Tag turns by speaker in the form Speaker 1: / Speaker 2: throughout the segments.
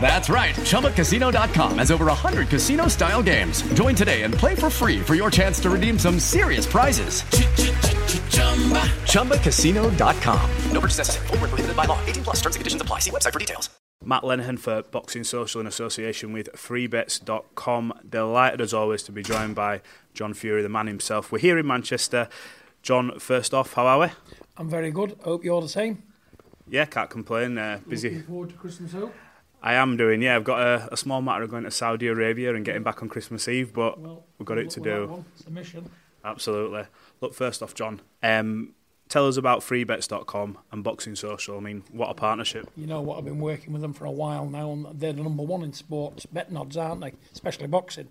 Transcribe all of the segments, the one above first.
Speaker 1: That's right. ChumbaCasino.com has over 100 casino style games. Join today and play for free for your chance to redeem some serious prizes. ChumbaCasino.com.
Speaker 2: No purchase necessary. Full prohibited by law. 18 plus terms and conditions apply. See website for details.
Speaker 3: Matt Lenihan for Boxing Social in association with freebets.com. Delighted as always to be joined by John Fury, the man himself. We're here in Manchester. John, first off, how are we?
Speaker 4: I'm very good. Hope you're the same.
Speaker 3: Yeah, can't complain. Uh, busy.
Speaker 4: Looking forward to Christmas out.
Speaker 3: I am doing, yeah. I've got a, a, small matter of going to Saudi Arabia and getting back on Christmas Eve, but
Speaker 4: well,
Speaker 3: we've got it to do.
Speaker 4: It's a mission.
Speaker 3: Absolutely. Look, first off, John, um, tell us about freebets.com and Boxing Social. I mean, what a partnership.
Speaker 4: You know what, I've been working with them for a while now, and they're the number one in sports betting odds, aren't they? Especially boxing.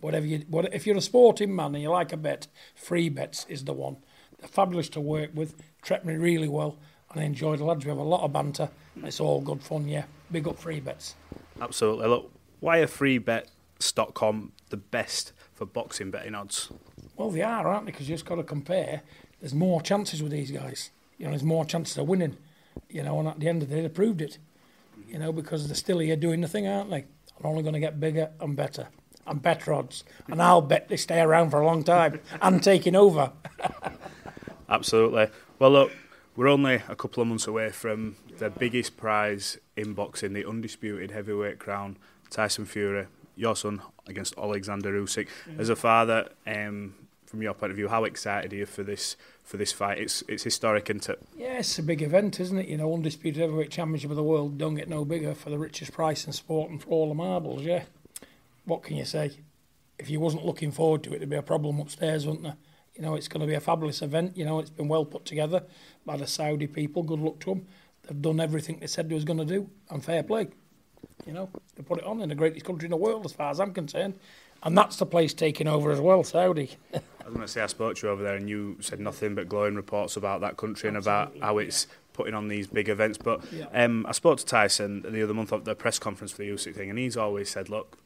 Speaker 4: Whatever you, what, if you're a sporting man and you like a bet, free bets is the one. They're fabulous to work with, treat me really well, and I enjoy the lads. We have a lot of banter. It's all good fun, yeah. Big up free bets.
Speaker 3: Absolutely. Look, why are freebets.com the best for boxing betting odds?
Speaker 4: Well, they are, aren't they? Because you just got to compare. There's more chances with these guys. You know, there's more chances of winning. You know, and at the end of the day, they proved it. You know, because they're still here doing the thing, aren't they? They're only going to get bigger and better and better odds. And I'll bet they stay around for a long time and taking over.
Speaker 3: Absolutely. Well, look, we're only a couple of months away from the biggest prize in boxing, the undisputed heavyweight crown, Tyson Fury, your son against Alexander Usyk. Yeah. As a father, um, from your point of view, how excited are you for this for this fight? It's it's historic, isn't it?
Speaker 4: Yeah, it's a big event, isn't it? You know, undisputed heavyweight championship of the world don't get no bigger for the richest price in sport and for all the marbles. Yeah, what can you say? If you wasn't looking forward to it, there'd be a problem upstairs, wouldn't there? You know, it's going to be a fabulous event. You know, it's been well put together by the Saudi people. Good luck to them. They've done everything they said they was going to do, and fair play. You know, they put it on in the greatest country in the world, as far as I'm concerned. And that's the place taking over as well, Saudi.
Speaker 3: I was going to say, I spoke to you over there, and you said nothing but glowing reports about that country and about how it's putting on these big events. But yeah. um, I spoke to Tyson the other month at the press conference for the Usyk thing, and he's always said, "Look,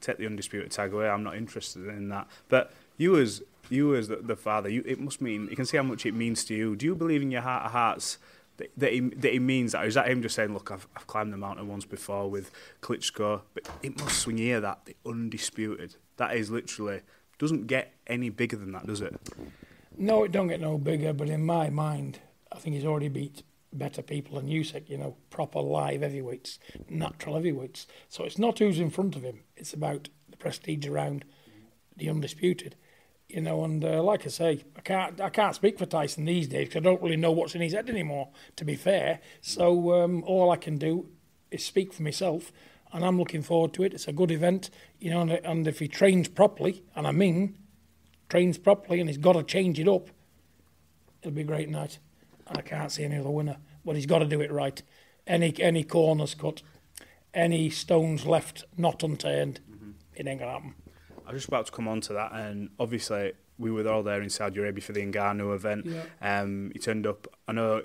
Speaker 3: take the undisputed tag away. I'm not interested in that." But you as you as the, the father, you, it must mean you can see how much it means to you. Do you believe in your heart of hearts? That, he, that he means that? Is that him just saying, look, I've, I've climbed the mountain once before with Klitschko, but it must, swing here that, the undisputed, that is literally, doesn't get any bigger than that, does it?
Speaker 4: No, it don't get no bigger, but in my mind, I think he's already beat better people than Usyk, you know, proper live heavyweights, natural heavyweights. So it's not who's in front of him, it's about the prestige around the undisputed you know, and uh, like I say, I can't I can't speak for Tyson these days because I don't really know what's in his head anymore. To be fair, so um, all I can do is speak for myself, and I'm looking forward to it. It's a good event, you know, and, and if he trains properly, and I mean trains properly, and he's got to change it up, it'll be a great night. And I can't see any other winner, but he's got to do it right. Any any corners cut, any stones left not unturned, mm-hmm. it ain't gonna happen.
Speaker 3: I was just about to come on to that, and obviously we were all there in Saudi Arabia for the Ngannou event. Yeah. Um, he turned up. I know.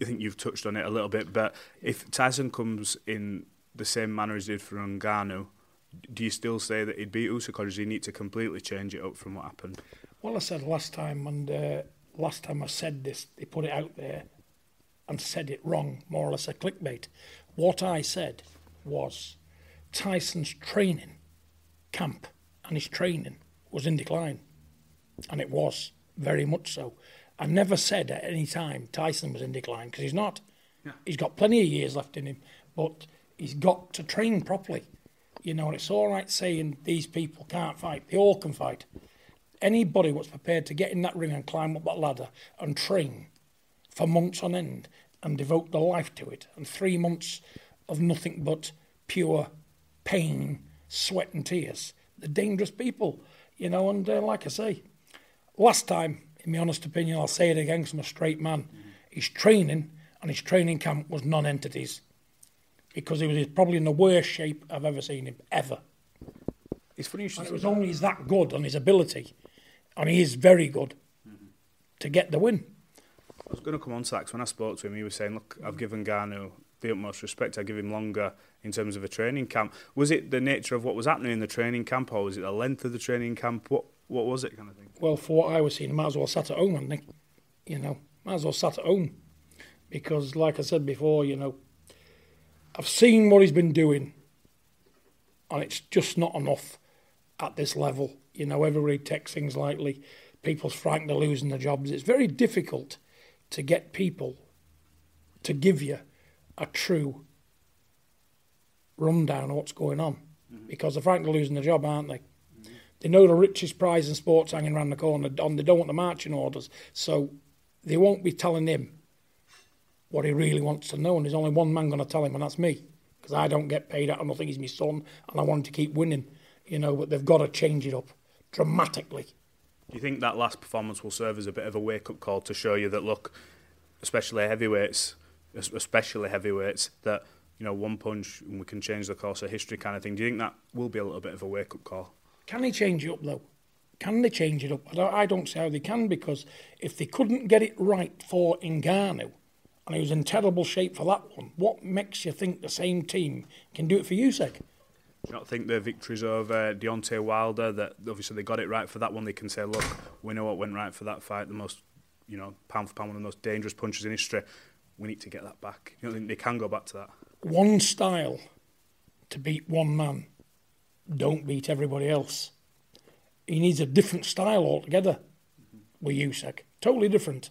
Speaker 3: I think you've touched on it a little bit, but if Tyson comes in the same manner as he did for Ngannou, do you still say that he'd beat Usyk, or does he need to completely change it up from what happened?
Speaker 4: Well, I said last time, and uh, last time I said this, they put it out there and said it wrong, more or less a clickbait. What I said was Tyson's training camp and his training was in decline. And it was, very much so. I never said at any time Tyson was in decline because he's not. Yeah. He's got plenty of years left in him, but he's got to train properly. You know, and it's all right saying these people can't fight. They all can fight. Anybody what's prepared to get in that ring and climb up that ladder and train for months on end and devote their life to it, and three months of nothing but pure pain, sweat, and tears. They're dangerous people, you know. And uh, like I say, last time, in my honest opinion, I'll say it again because I'm a straight man. Mm-hmm. His training and his training camp was non-entities because he was probably in the worst shape I've ever seen him ever.
Speaker 3: It's funny. You
Speaker 4: and it was only he's that good on his ability, and he is very good mm-hmm. to get the win.
Speaker 3: I was going to come on to that because when I spoke to him, he was saying, "Look, I've given Ngannou the utmost respect. I give him longer in terms of a training camp. Was it the nature of what was happening in the training camp, or was it the length of the training camp? What what was it, kind of thing?
Speaker 4: Well, for what I was seeing, might as well sat at home, I think. You know, might as well sat at home because, like I said before, you know, I've seen what he's been doing, and it's just not enough at this level. You know, everybody takes things lightly. People's frightened of losing their jobs. It's very difficult to get people to give you a true rundown of what's going on mm-hmm. because they're frightened of losing their job, aren't they? Mm-hmm. They know the richest prize in sports hanging around the corner, and they don't want the marching orders, so they won't be telling him what he really wants to know. And there's only one man going to tell him, and that's me, because I don't get paid. I don't think he's my son, and I want to keep winning, you know. But they've got to change it up dramatically.
Speaker 3: Do you think that last performance will serve as a bit of a wake up call to show you that look, especially heavyweights, especially heavyweights, that you know one punch and we can change the course of history kind of thing? Do you think that will be a little bit of a wake up call?
Speaker 4: Can they change it up though? Can they change it up? I don't, I don't see how they can because if they couldn't get it right for Ngannou, and he was in terrible shape for that one. What makes you think the same team can do it for Usyk?
Speaker 3: Do you not think the victories over uh, Deontay Wilder that obviously they got it right for that one? They can say, look, we know what went right for that fight. The most, you know, pound for pound, one of the most dangerous punches in history. We need to get that back. You don't they can go back to that?
Speaker 4: One style to beat one man. Don't beat everybody else. He needs a different style altogether mm-hmm. with Usyk. Totally different.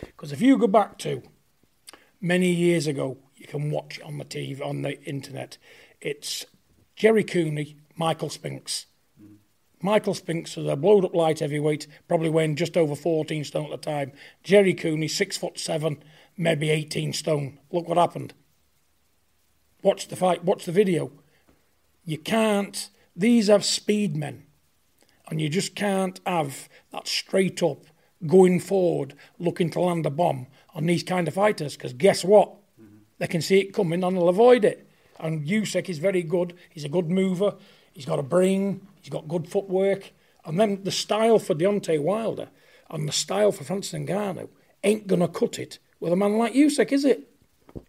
Speaker 4: Because if you go back to many years ago. You can watch on the TV, on the internet. It's Jerry Cooney, Michael Spinks. Mm. Michael Spinks was a blowed up light heavyweight, probably weighing just over 14 stone at the time. Jerry Cooney, six foot seven, maybe 18 stone. Look what happened. Watch the fight, watch the video. You can't, these are speed men, and you just can't have that straight up, going forward, looking to land a bomb on these kind of fighters because guess what? Mm-hmm. They can see it coming and they'll avoid it. And Usyk is very good. He's a good mover. He's got a brain. He's got good footwork. And then the style for Deontay Wilder and the style for Francis Ngannou ain't going to cut it with a man like Usyk, is it?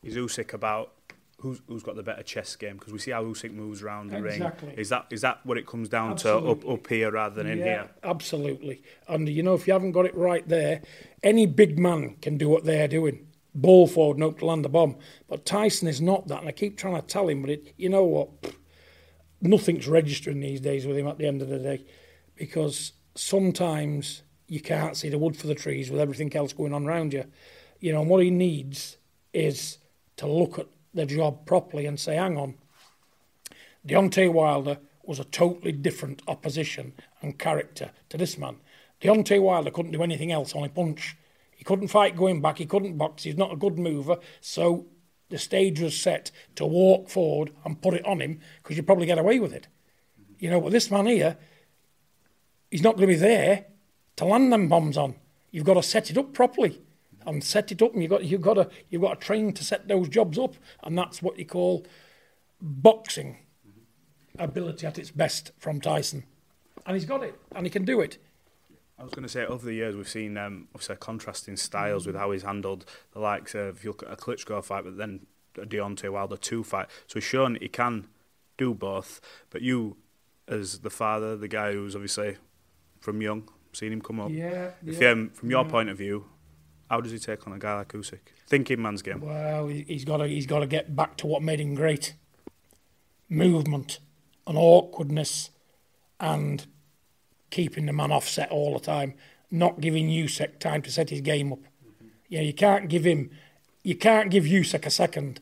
Speaker 3: Is Usyk about who's who's got the better chess game? Because we see how Usyk moves around the exactly. ring. Is that is that what it comes down absolutely. to up up here rather than in here?
Speaker 4: Absolutely. And you know, if you haven't got it right there, any big man can do what they're doing. Ball forward hope to land a bomb. But Tyson is not that, and I keep trying to tell him, but it, you know what? Nothing's registering these days with him at the end of the day, because sometimes you can't see the wood for the trees with everything else going on around you. You know, what he needs is to look at the job properly and say, hang on, Deontay Wilder was a totally different opposition and character to this man. Deontay Wilder couldn't do anything else, only punch. He couldn't fight going back, he couldn't box, he's not a good mover, so the stage was set to walk forward and put it on him because you'd probably get away with it. You know, but this man here, he's not going to be there to land them bombs on. You've got to set it up properly and set it up, and you've got you've got to you've got to train to set those jobs up, and that's what you call boxing ability at its best from Tyson, and he's got it, and he can do it.
Speaker 3: I was going to say, over the years, we've seen um, obviously contrasting styles with how he's handled the likes of, if you look at a Klitschko fight, but then a Deontay Wilder 2 fight. So he's shown he can do both. But you, as the father, the guy who's obviously from young, seen him come up.
Speaker 4: Yeah,
Speaker 3: If,
Speaker 4: yeah,
Speaker 3: um, from your
Speaker 4: yeah.
Speaker 3: point of view, how does he take on a guy like Usyk? Thinking man's game.
Speaker 4: Well, he- he's got to he's got to get back to what made him great: movement and awkwardness, and keeping the man offset all the time, not giving Usyk time to set his game up. Yeah, you can't give him, you can't give Usyk a second,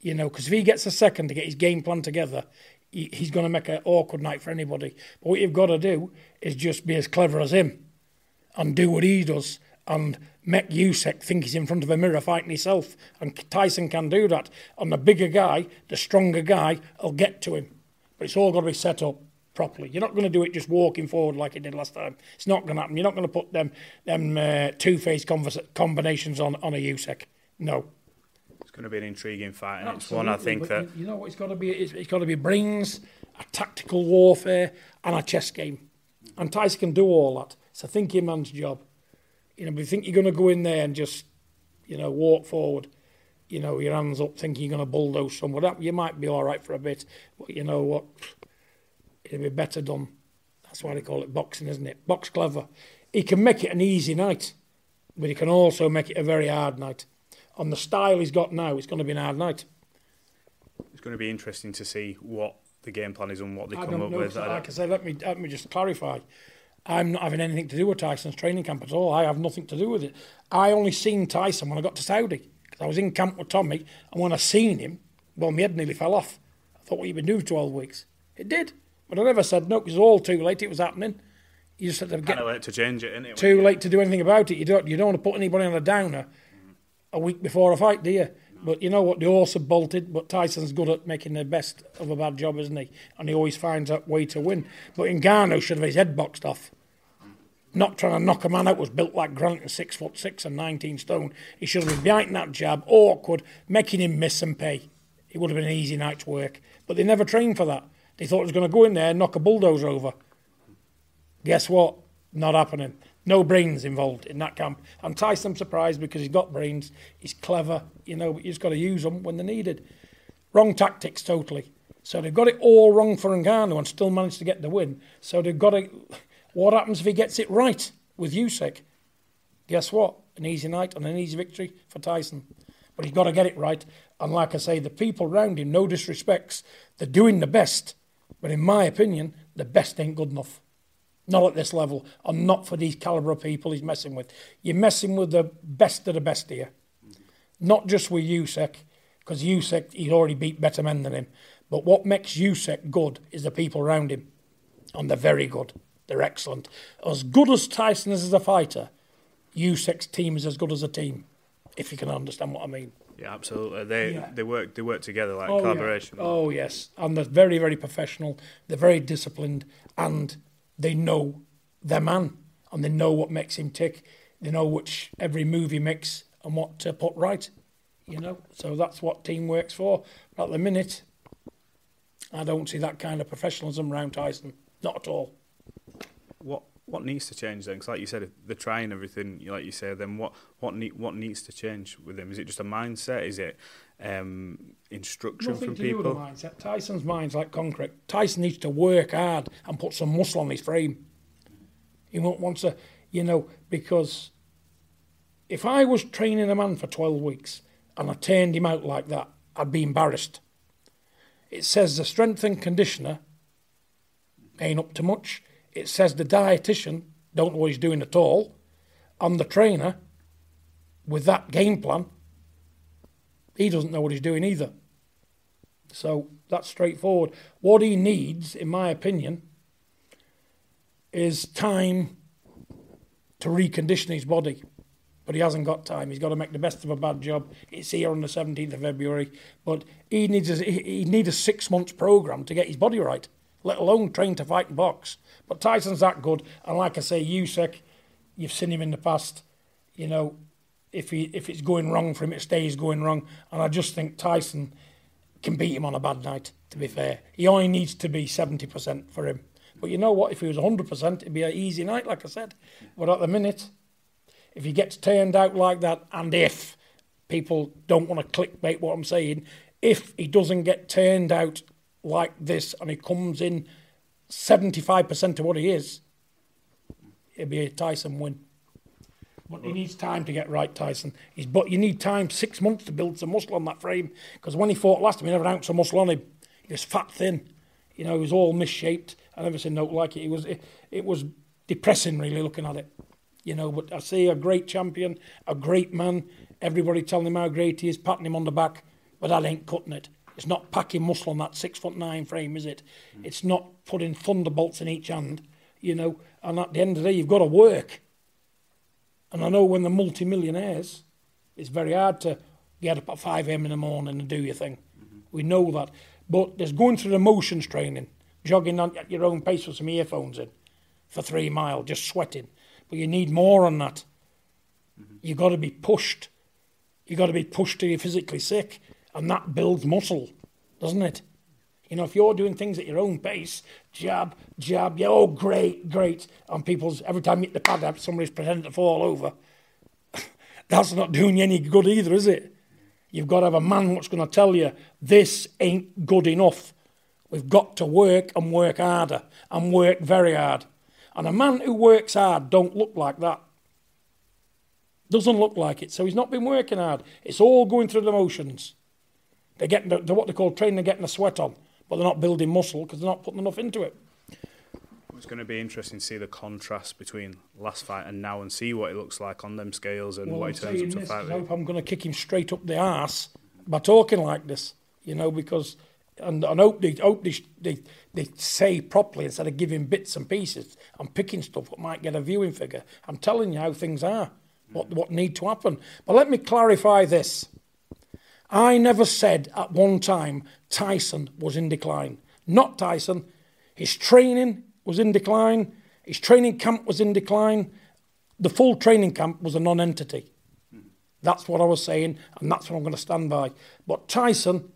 Speaker 4: you know, because if he gets a second to get his game plan together, he, he's going to make an awkward night for anybody. But what you've got to do is just be as clever as him and do what he does and make Usyk think he's in front of a mirror fighting himself. And Tyson can do that. And the bigger guy, the stronger guy, will get to him. But it's all got to be set up properly. You're not going to do it just walking forward like he did last time. It's not going to happen. You're not going to put them them uh, two-faced convers- combinations on, on a Usyk. No.
Speaker 3: It's going to be an intriguing fight, and it's one I think that
Speaker 4: you, you know what it's got to be. It's, it's got to be brings a tactical warfare, and a chess game. And Tyson can do all that. It's a thinking man's job. You know, but you think you're going to go in there and just, you know, walk forward, you know, your hands up, thinking you're going to bulldoze someone. up, you might be all right for a bit, but you know what? It'd be better done. That's why they call it boxing, isn't it? Box clever. He can make it an easy night, but he can also make it a very hard night. On the style he's got now, it's going to be an hard night.
Speaker 3: it's going to be interesting to see what the game plan is and what they
Speaker 4: I
Speaker 3: come up
Speaker 4: know.
Speaker 3: with. I
Speaker 4: Like I
Speaker 3: don't-
Speaker 4: said, let me let me just clarify. I'm not having anything to do with Tyson's training camp at all. I have nothing to do with it. I only seen Tyson when I got to Saudi because I was in camp with Tommy, and when I seen him, well, my head nearly fell off. I thought, what you been doing for 12 weeks? It did, but I never said no because it was all too late. It was happening. You just had to get
Speaker 3: kind of late to change it, isn't it?
Speaker 4: too late to do anything about it. You don't you don't want to put anybody on a downer a week before a fight, do you? But you know what? They also bolted. But Tyson's good at making the best of a bad job, isn't he? And he always finds a way to win. But Ngannou should have his head boxed off. Not trying to knock a man out was built like Grant and six foot six and nineteen stone. He should have been behind that jab, awkward, making him miss and pay. It would have been an easy night's work. But they never trained for that. They thought he was going to go in there and knock a bulldozer over. Guess what? Not happening. No brains involved in that camp. And Tyson, surprised because he's got brains. He's clever, you know, but you just got to use them when they're needed. Wrong tactics, totally. So they've got it all wrong for Ngannou and still managed to get the win. So they've got to. What happens if he gets it right with Usyk? Guess what? An easy night and an easy victory for Tyson. But he's got to get it right. And like I say, the people around him, no disrespects, they're doing the best. But in my opinion, the best ain't good enough. Not at this level, and not for these calibre of people he's messing with. You're messing with the best of the best here. Not just with Usyk, because Usyk, he'd already beat better men than him. But what makes Usyk good is the people around him. And they're very good. They're excellent. As good as Tyson is as a fighter, Usyk's team is as good as a team, if you can understand what I mean.
Speaker 3: Yeah, absolutely. They
Speaker 4: Yeah.
Speaker 3: they work they work together like
Speaker 4: Oh, yeah.
Speaker 3: collaboration.
Speaker 4: Oh, yes. And they're very, very professional. They're very disciplined and they know their man and they know what makes him tick. They know which every move he makes and what to put right, you know. So that's what teamwork's for. But at the minute, I don't see that kind of professionalism around Tyson. Not at all.
Speaker 3: What what needs to change then? Because like you said, if they're trying everything, like you say, then what what need, what needs to change with them? Is it just a mindset? Is it um, instruction
Speaker 4: Nothing
Speaker 3: from
Speaker 4: to do with
Speaker 3: people?
Speaker 4: the mindset. Tyson's mind's like concrete. Tyson needs to work hard and put some muscle on his frame. He won't want to, you know, because if I was training a man for 12 weeks and I turned him out like that, I'd be embarrassed. It says the strength and conditioner ain't up to much. It says the dietitian don't know what he's doing at all. And the trainer, with that game plan, he doesn't know what he's doing either. So that's straightforward. What he needs, in my opinion, is time to recondition his body. But he hasn't got time. He's got to make the best of a bad job. It's here on the 17th of February. But he needs a, he needs a six months program to get his body right, let alone train to fight and box. But Tyson's that good. And like I say, Usyk, you've seen him in the past. You know, if he if it's going wrong for him, it stays going wrong. And I just think Tyson can beat him on a bad night. To be fair, he only needs to be seventy percent for him. But you know what? If he was hundred percent, it'd be an easy night, like I said. But at the minute, if he gets turned out like that, and if people don't want to clickbait what I'm saying, if he doesn't get turned out like this and he comes in seventy five percent of what he is, it'd be a Tyson win. But he needs time to get right, Tyson. He's, but you need time, six months to build some muscle on that frame. Because when he fought last time, he never an ounce of muscle on him. He was fat thin. You know, he was all misshaped. I never seen no like it. It was, it, it was depressing, really, looking at it. You know, but I see a great champion, a great man. Everybody telling him how great he is, patting him on the back. But that ain't cutting it. It's not packing muscle on that six foot nine frame, is it? Mm. It's not putting thunderbolts in each hand, you know. And at the end of the day, you've got to work. And I know when the multi-millionaires, it's very hard to get up at 5 a.m. in the morning and do your thing. Mm-hmm. We know that. But there's going through the motions training, jogging on at your own pace with some earphones in for three miles, just sweating. But you need more on that. Mm-hmm. You've got to be pushed. You've got to be pushed till you're physically sick. And that builds muscle, doesn't it? You know, if you're doing things at your own pace, jab, jab, yeah, oh, great, great, and people's, every time you hit the pad somebody's pretending to fall over, that's not doing you any good either, is it? You've got to have a man what's going to tell you, this ain't good enough. We've got to work and work harder, and work very hard. And a man who works hard don't look like that. Doesn't look like it. So he's not been working hard. It's all going through the motions. They're getting the, they're what they call training, they're getting a sweat on, but they're not building muscle because they're not putting enough into it.
Speaker 3: It's going to be interesting to see the contrast between last fight and now and see what it looks like on them scales and
Speaker 4: Well,
Speaker 3: what he turns up to
Speaker 4: this,
Speaker 3: fight
Speaker 4: I hope I'm going to kick him straight up the arse by talking like this, you know, because and I hope they hope they, they they say properly instead of giving bits and pieces. I'm picking stuff that might get a viewing figure. I'm telling you how things are, what what need to happen. But let me clarify this. I never said at one time Tyson was in decline. Not Tyson. His training was in decline. His training camp was in decline. The full training camp was a non entity. That's what I was saying, and that's what I'm going to stand by. But Tyson,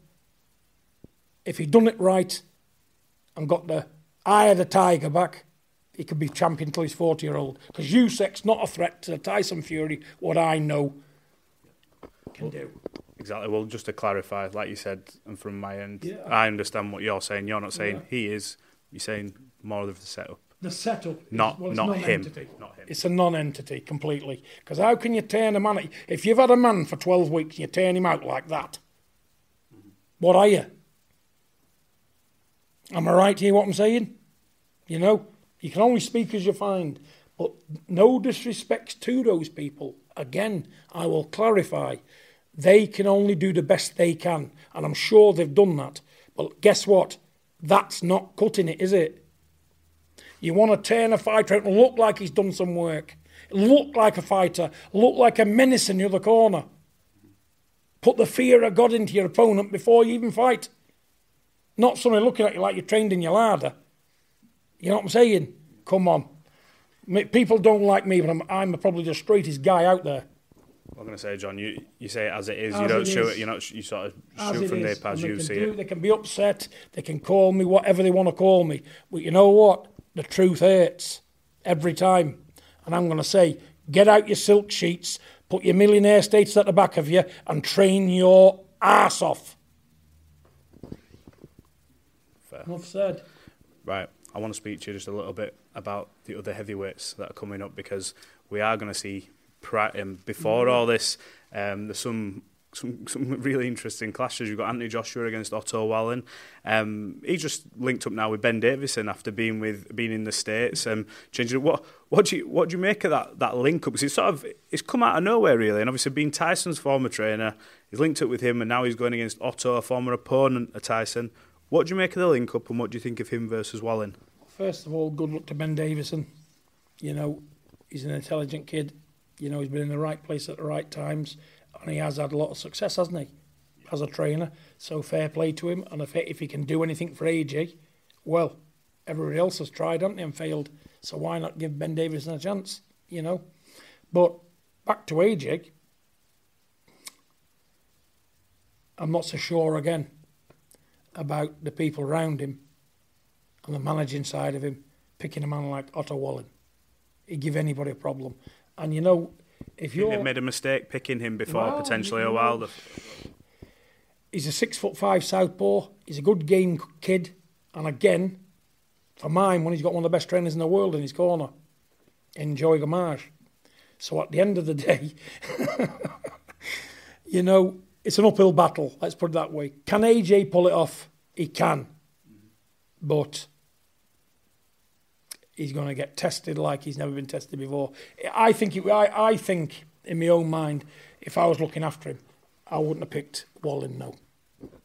Speaker 4: if he'd done it right and got the eye of the tiger back, he could be champion till he's 40 year old. Because Usyk's not a threat to Tyson Fury, what I know can do.
Speaker 3: Exactly. Well, just to clarify, like you said, and from my end,
Speaker 4: Yeah.
Speaker 3: I understand what you're saying. You're not saying
Speaker 4: Yeah.
Speaker 3: he is. You're saying more of the setup.
Speaker 4: The setup, is-
Speaker 3: Not-
Speaker 4: well, it's
Speaker 3: not him. Not him.
Speaker 4: It's a non-entity completely. Because how can you turn a man? If you've had a man for twelve weeks, you turn him out like that. What are you? Am I right here? What I'm saying? You know, you can only speak as you find. But no disrespect to those people. Again, I will clarify. They can only do the best they can, and I'm sure they've done that. But guess what? That's not cutting it, is it? You want to turn a fighter out and look like he's done some work, look like a fighter, look like a menace in the other corner. Put the fear of God into your opponent before you even fight. Not somebody looking at you like you're trained in your larder. You know what I'm saying? Come on. People don't like me, but I'm, I'm probably the straightest guy out there.
Speaker 3: I'm going to say, John, you, you say it as it is.
Speaker 4: As
Speaker 3: you don't
Speaker 4: it
Speaker 3: shoot
Speaker 4: is.
Speaker 3: it. You not. You sort of
Speaker 4: As
Speaker 3: shoot from the hip as you see
Speaker 4: do-
Speaker 3: it.
Speaker 4: They can be upset. They can call me whatever they want to call me. But you know what? The truth hurts every time. And I'm going to say, get out your silk sheets, put your millionaire status at the back of you, and train your ass off.
Speaker 3: Fair.
Speaker 4: Enough said.
Speaker 3: Right. I want to speak to you just a little bit about the other heavyweights that are coming up because we are going to see pri- um, before all this. Um, there's some. Some, some really interesting clashes. You've got Anthony Joshua against Otto Wallin. Um, he just linked up now with Ben Davison after being with being in the states. Um, changing what what do you what do you make of that that link up? Because it's sort of it's come out of nowhere really, and obviously being Tyson's former trainer, he's linked up with him, and now he's going against Otto, a former opponent of Tyson. What do you make of the link up, and what do you think of him versus Wallin?
Speaker 4: First of all, good luck to Ben Davison. You know, he's an intelligent kid. You know, he's been in the right place at the right times, and he has had a lot of success, hasn't he, as a trainer? So fair play to him. And if if he can do anything for AJ, well, everybody else has tried, haven't they, and failed. So why not give Ben Davison a chance? You know, but back to AJ. I'm not so sure again about the people around him on the managing side of him, picking a man like Otto Wallin. He'd give anybody a problem. And you know, if
Speaker 3: You they've made a mistake picking him before
Speaker 4: Well,
Speaker 3: potentially a Wilder.
Speaker 4: he's a six foot five southpaw. He's a good game kid, and again, for mine, when he's got one of the best trainers in the world in his corner, Joey Gamache. So at the end of the day, you know, it's an uphill battle. Let's put it that way. Can AJ pull it off? He can, but he's going to get tested like he's never been tested before. I think. It, I, I think in my own mind, if I was looking after him, I wouldn't have picked Wallin. No.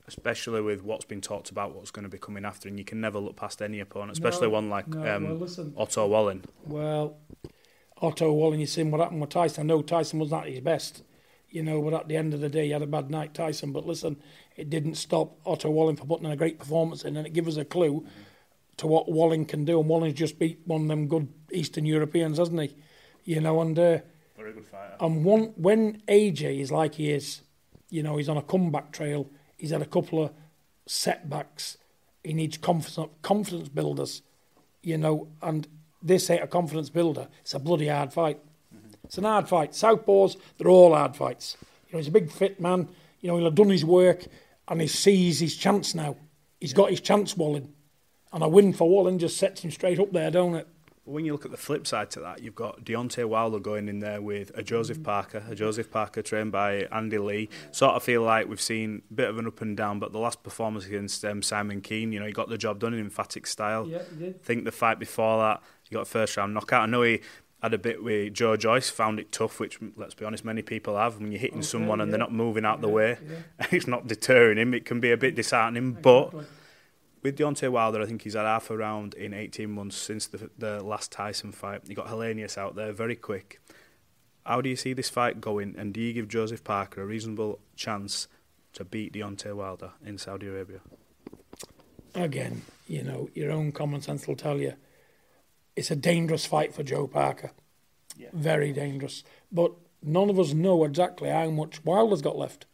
Speaker 3: Especially with what's been talked about, what's going to be coming after, and you can never look past any opponent, especially
Speaker 4: No,
Speaker 3: one like
Speaker 4: no,
Speaker 3: um,
Speaker 4: well, listen.
Speaker 3: Otto Wallin.
Speaker 4: Well, Otto Wallin, you've seen what happened with Tyson. I know Tyson was not at his best, you know, but at the end of the day, he had a bad night, Tyson. But listen, it didn't stop Otto Wallin from putting in a great performance in, and it gives us a clue to what Wallin can do. And Wallin's just beat one of them good Eastern Europeans, hasn't he? You know, and uh,
Speaker 3: Very good fighter.
Speaker 4: and one when AJ is like he is, you know, he's on a comeback trail. He's had a couple of setbacks. He needs confidence confidence builders, you know, and this ain't a confidence builder. It's a bloody hard fight. It's an hard fight. Southpaws, they're all hard fights. You know, he's a big fit man. You know, he'll have done his work and he sees his chance now. He's got his chance, Wallin. And a win for Wallin just sets him straight up there, don't it?
Speaker 3: When you look at the flip side to that, you've got Deontay Wilder going in there with a Joseph Parker, a Joseph Parker trained by Andy Lee. Sort of feel like we've seen a bit of an up and down, but the last performance against um, Simon Kean, you know, he got the job done in emphatic style.
Speaker 4: Yeah, he did.
Speaker 3: I think the fight before that, he got a first round knockout. I know he had a bit with Joe Joyce, found it tough, which let's be honest, many people have. When you're hitting
Speaker 4: Okay,
Speaker 3: someone and they're not moving out the way,
Speaker 4: yeah.
Speaker 3: it's not deterring him. It can be a bit disheartening, but with Deontay Wilder, I think he's had half a round in 18 months since the, the last Tyson fight. You got Helenius out there, very quick. How do you see this fight going, and do you give Joseph Parker a reasonable chance to beat Deontay Wilder in Saudi Arabia?
Speaker 4: Again, you know, your own common sense will tell you it's a dangerous fight for Joe Parker. Yeah. Very dangerous. But none of us know exactly how much Wilder's got left.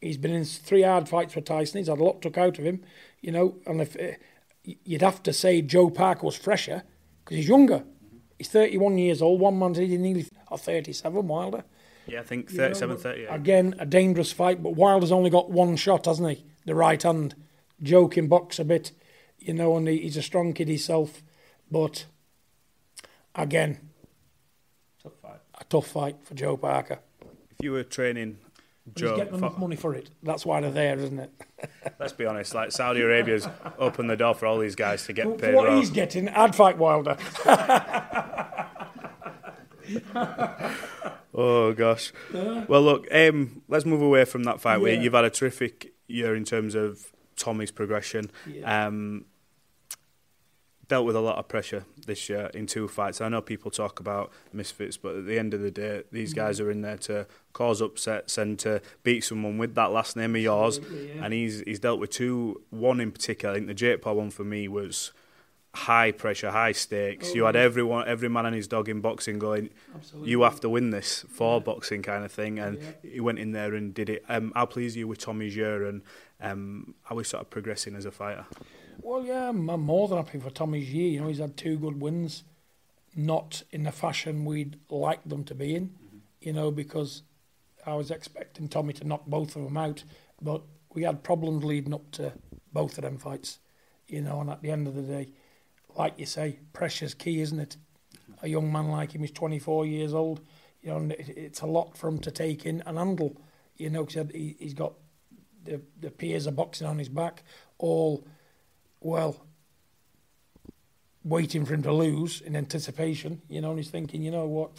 Speaker 4: He's been in three hard fights with Tyson. He's had a lot took out of him, you know. And if uh, you'd have to say Joe Parker was fresher because he's younger. He's 31 years old. One man's he's nearly or 37. Wilder.
Speaker 3: Yeah, I think
Speaker 4: You know,
Speaker 3: 37,
Speaker 4: but
Speaker 3: 38.
Speaker 4: Again, a dangerous fight, but Wilder's only got one shot, hasn't he? The right hand. Joe can box a bit, you know, and he, he's a strong kid himself. But again,
Speaker 3: Tough fight.
Speaker 4: a tough fight for Joe Parker.
Speaker 3: If you were training
Speaker 4: But
Speaker 3: Joe,
Speaker 4: he's getting enough money for it. That's why they're there, isn't it?
Speaker 3: let's be honest, like Saudi Arabia's opened the door for all these guys to get
Speaker 4: For,
Speaker 3: paid
Speaker 4: for what
Speaker 3: well.
Speaker 4: he's getting, I'd fight Wilder.
Speaker 3: Oh gosh. Well, look. Um, let's move away from that fight. Where you've had a terrific year in terms of Tommy's progression.
Speaker 4: Yeah.
Speaker 3: Um, dealt with a lot of pressure this year in two fights. I know people talk about misfits, but at the end of the day, these guys
Speaker 4: Mm.
Speaker 3: are in there to cause upsets and to beat someone with that last name of yours.
Speaker 4: Absolutely, yeah.
Speaker 3: And he's he's dealt with two. One in particular, I think the Jake Paul one for me was high pressure, high stakes.
Speaker 4: Oh,
Speaker 3: you had everyone, every man and his dog in boxing going,
Speaker 4: Absolutely.
Speaker 3: you have to win this for boxing kind of thing. And he went in there and did it. Um, how pleased are you with Tommy's year and um, how he's sort of progressing as a fighter?
Speaker 4: Well, yeah, I'm, more than happy for Tommy's year. You know, he's had two good wins, not in the fashion we'd like them to be in, mm-hmm. you know, because I was expecting Tommy to knock both of them out, but we had problems leading up to both of them fights, you know, and at the end of the day, like you say, pressure's key, isn't it? Mm-hmm. A young man like him is 24 years old, you know, and it, it's a lot for him to take in and handle, you know, because he, he's got the, the peers of boxing on his back, all well, waiting for him to lose in anticipation, you know, and he's thinking, you know what,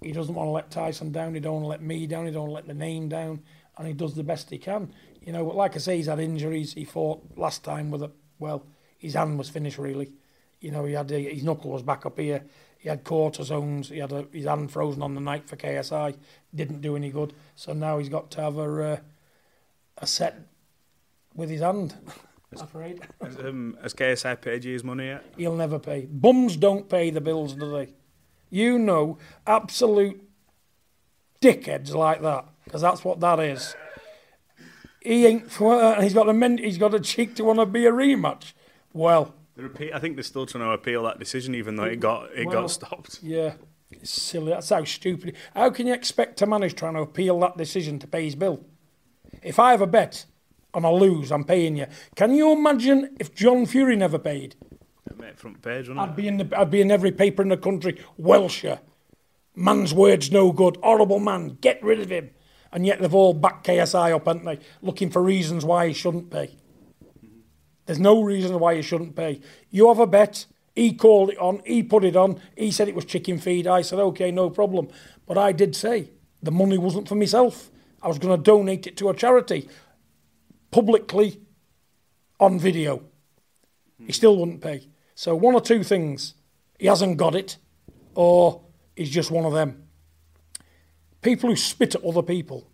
Speaker 4: he doesn't want to let Tyson down, he don't want to let me down, he don't want to let the name down, and he does the best he can, you know. But like I say, he's had injuries. He fought last time with a well, his hand was finished really, you know. He had a, his knuckle was back up here. He had cortisones. He had a, his hand frozen on the night for KSI. Didn't do any good. So now he's got to have a uh, a set with his hand. I'm afraid.
Speaker 3: Has, um, has KSI paid you his money yet?
Speaker 4: He'll never pay. Bums don't pay the bills, do they? You know, absolute dickheads like that, because that's what that is. He ain't. and He's got a men, He's got a cheek to want to be a rematch. Well,
Speaker 3: repeat, I think they're still trying to appeal that decision, even though it got it
Speaker 4: Well,
Speaker 3: got stopped.
Speaker 4: yeah, it's silly. That's how stupid. How can you expect a manager trying to appeal that decision to pay his bill? If I have a bet and I lose, I'm paying you. Can you imagine if John Fury never paid?
Speaker 3: Front page,
Speaker 4: I'd be in the, I'd be in every paper in the country. Welsher, man's word's no good. Horrible man. Get rid of him. And yet they've all backed KSI up, haven't they? Looking for reasons why he shouldn't pay. There's no reason why he shouldn't pay. You have a bet. He called it on. He put it on. He said it was chicken feed. I said, okay, no problem. But I did say the money wasn't for myself. I was going to donate it to a charity publicly on video. He hmm. still wouldn't pay. So one or two things. He hasn't got it, or he's just one of them. People who spit at other people,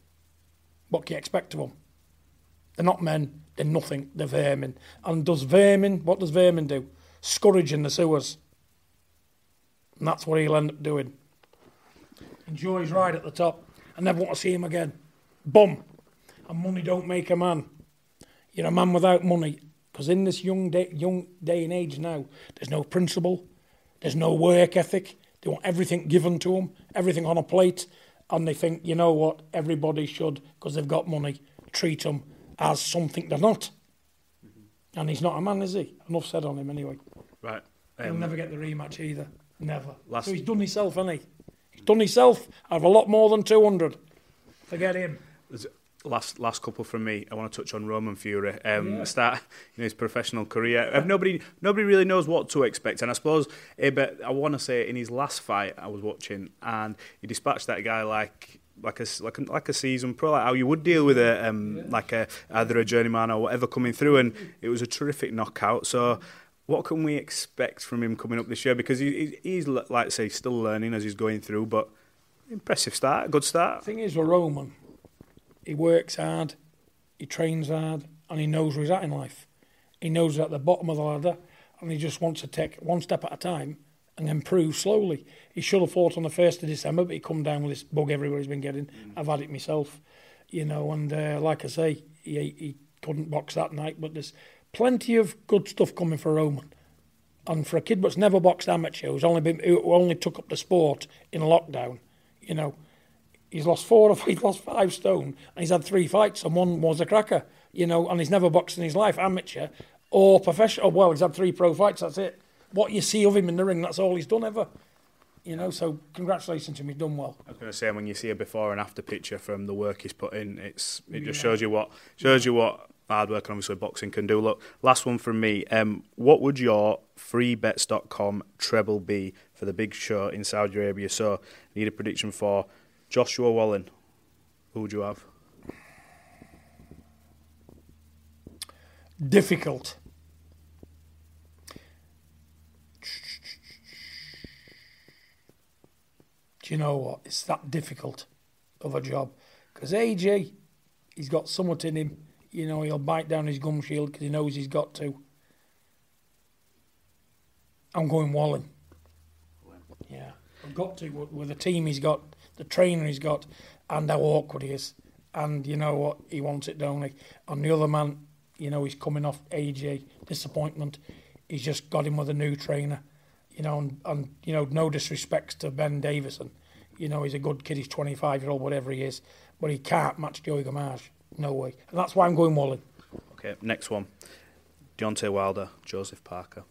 Speaker 4: what can you expect of them? They're not men, they're nothing, they're vermin. And does vermin, what does vermin do? Scourge in the sewers. And that's what he'll end up doing. Enjoy his ride at the top. I never want to see him again. Bum. And money don't make a man. You're a man without money. Because in this young day, young day and age now, there's no principle, there's no work ethic. They want everything given to them, everything on a plate, and they think, you know what, everybody should, because they've got money, treat them as something they're not. And he's not a man, is he? Enough said on him anyway.
Speaker 3: Right.
Speaker 4: He'll
Speaker 3: Um,
Speaker 4: never get the rematch either. Never.
Speaker 3: Last-
Speaker 4: So he's done himself, hasn't he? He's done himself. I have a lot more than 200. Forget him.
Speaker 3: Last last couple from me. I want to touch on Roman Fury. Um, Start you know, his professional career. Uh, nobody nobody really knows what to expect, and I suppose. eh, but I want to say in his last fight I was watching, and he dispatched that guy like. Like a like a, like a season pro, like how you would deal with a um, like a either a journeyman or whatever coming through, and it was a terrific knockout. So, what can we expect from him coming up this year? Because he, he, he's like I say, still learning as he's going through, but impressive start, good start.
Speaker 4: thing is with Roman, he works hard, he trains hard, and he knows where he's at in life. He knows he's at the bottom of the ladder, and he just wants to take one step at a time and improve slowly. He should have fought on the 1st of December, but he come down with this bug everywhere he's been getting. I've had it myself, you know, and uh, like I say, he, he couldn't box that night, but there's plenty of good stuff coming for Roman. And for a kid that's never boxed amateur, who's only been who only took up the sport in lockdown, you know, he's lost four or he's lost five stone and he's had three fights and one was a cracker, you know, and he's never boxed in his life, amateur or professional. Well, he's had three pro fights. That's it. What you see of him in the ring, that's all he's done ever. You know, so congratulations to him. He's done well.
Speaker 3: I was going to say when you see a before and after picture from the work he's put in, it's it just shows you what shows you what hard work and obviously boxing can do. Look, last one from me. Um, what would your freebets.com treble be for the big show in Saudi Arabia? So, need a prediction for Joshua Wallin. Who would you have?
Speaker 4: Difficult. Do you know what? It's that difficult of a job. Because AJ, he's got somewhat in him. You know, he'll bite down his gum shield because he knows he's got to. I'm going Wallin. Yeah, I've got to with, with the team he's got, the trainer he's got, and how awkward he is. And you know what? He wants it, don't he? And the other man, you know, he's coming off AJ disappointment. He's just got him with a new trainer. You know, and, and you know, no disrespect to Ben Davison. You know, he's a good kid. He's 25 year old, whatever he is, but he can't match Joey Gamache. No way. And that's why I'm going Wallin.
Speaker 3: Okay, next one. Deontay Wilder, Joseph Parker.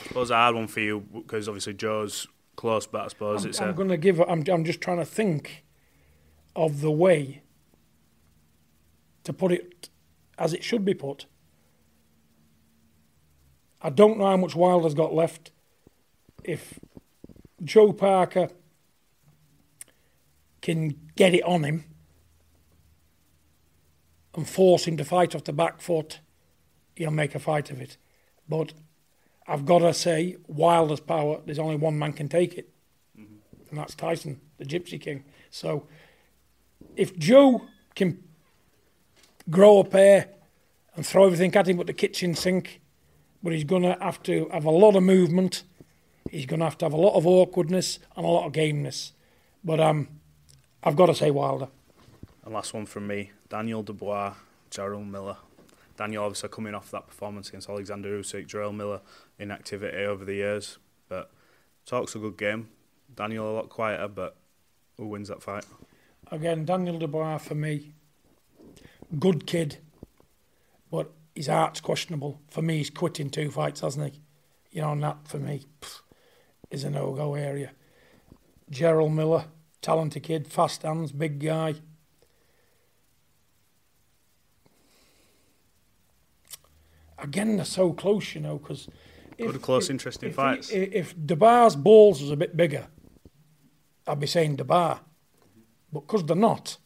Speaker 3: I suppose a hard one for you because obviously Joe's close, but I suppose
Speaker 4: I'm,
Speaker 3: it's
Speaker 4: I'm
Speaker 3: a
Speaker 4: going to give. I'm, I'm just trying to think of the way to put it as it should be put. I don't know how much Wilder's got left. If Joe Parker can get it on him and force him to fight off the back foot, he'll make a fight of it. But I've got to say, Wilder's power, there's only one man can take it, and that's Tyson, the Gypsy King. So if Joe can grow a pair and throw everything at him but the kitchen sink, but he's going to have to have a lot of movement, he's going to have to have a lot of awkwardness and a lot of gameness. But um, I've got to say Wilder.
Speaker 3: And last one from me, Daniel Dubois, Jarrell Miller. Daniel obviously coming off that performance against Alexander Usyk, Jarrell Miller inactivity over the years, but talks a good game. Daniel a lot quieter, but who wins that fight?
Speaker 4: Again, Daniel Dubois for me, good kid, but his heart's questionable. For me, he's quit in two fights, hasn't he? You know, and that for me pff, is a no go area. Jarrell Miller, talented kid, fast hands, big guy. Again, they're so close, you know, because.
Speaker 3: Good, close, interesting fights.
Speaker 4: If, if Dubois's balls was a bit bigger, I'd be saying DeBar. But because they're not,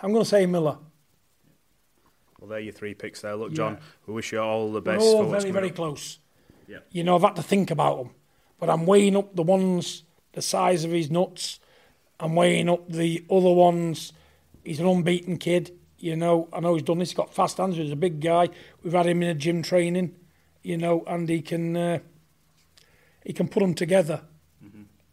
Speaker 4: I'm going to say Miller.
Speaker 3: Well, there are your three picks there. Look, John,
Speaker 4: Yeah.
Speaker 3: we wish you all the
Speaker 4: We're
Speaker 3: best.
Speaker 4: all very, very
Speaker 3: up.
Speaker 4: close.
Speaker 3: Yeah.
Speaker 4: You know, I've had to think about them. But I'm weighing up the ones, the size of his nuts. I'm weighing up the other ones. He's an unbeaten kid. You know, I know he's done this. He's got fast hands. He's a big guy. We've had him in a gym training. You know, and he can uh, he can put them together.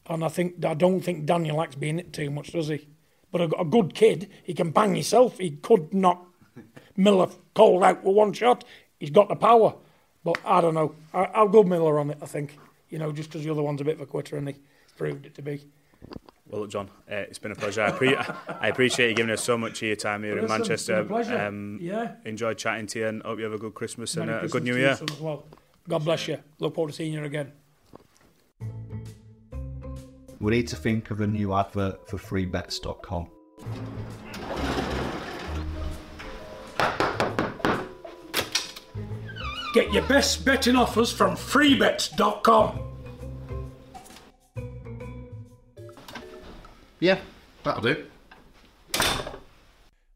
Speaker 4: And I think I don't think Daniel likes being it too much, does he? But a, a good kid, he can bang himself. He could knock Miller cold out with one shot. He's got the power. But I don't know. I, I'll go Miller on it. I think. You know, just because the other one's a bit of a quitter, and he proved it to be.
Speaker 3: Well, look, John, uh, it's been a pleasure. I, pre- I appreciate you giving us so much of your time here in
Speaker 4: Listen, it's been
Speaker 3: Manchester.
Speaker 4: a pleasure.
Speaker 3: Um,
Speaker 4: Yeah.
Speaker 3: Enjoyed chatting to you and hope you have a good Christmas and
Speaker 4: Merry
Speaker 3: uh, a good New
Speaker 4: to
Speaker 3: Year.
Speaker 4: son, as well. God bless you. Look forward to seeing you again.
Speaker 5: We need to think of a new advert for freebets.com.
Speaker 4: Get your best betting offers from freebets.com.
Speaker 5: Yeah, that'll do.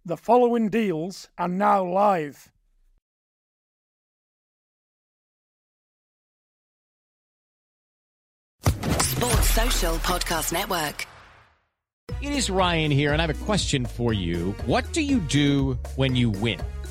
Speaker 4: The following deals are now live.
Speaker 6: Sports Social Podcast Network.
Speaker 7: It is Ryan here, and I have a question for you. What do you do when you win?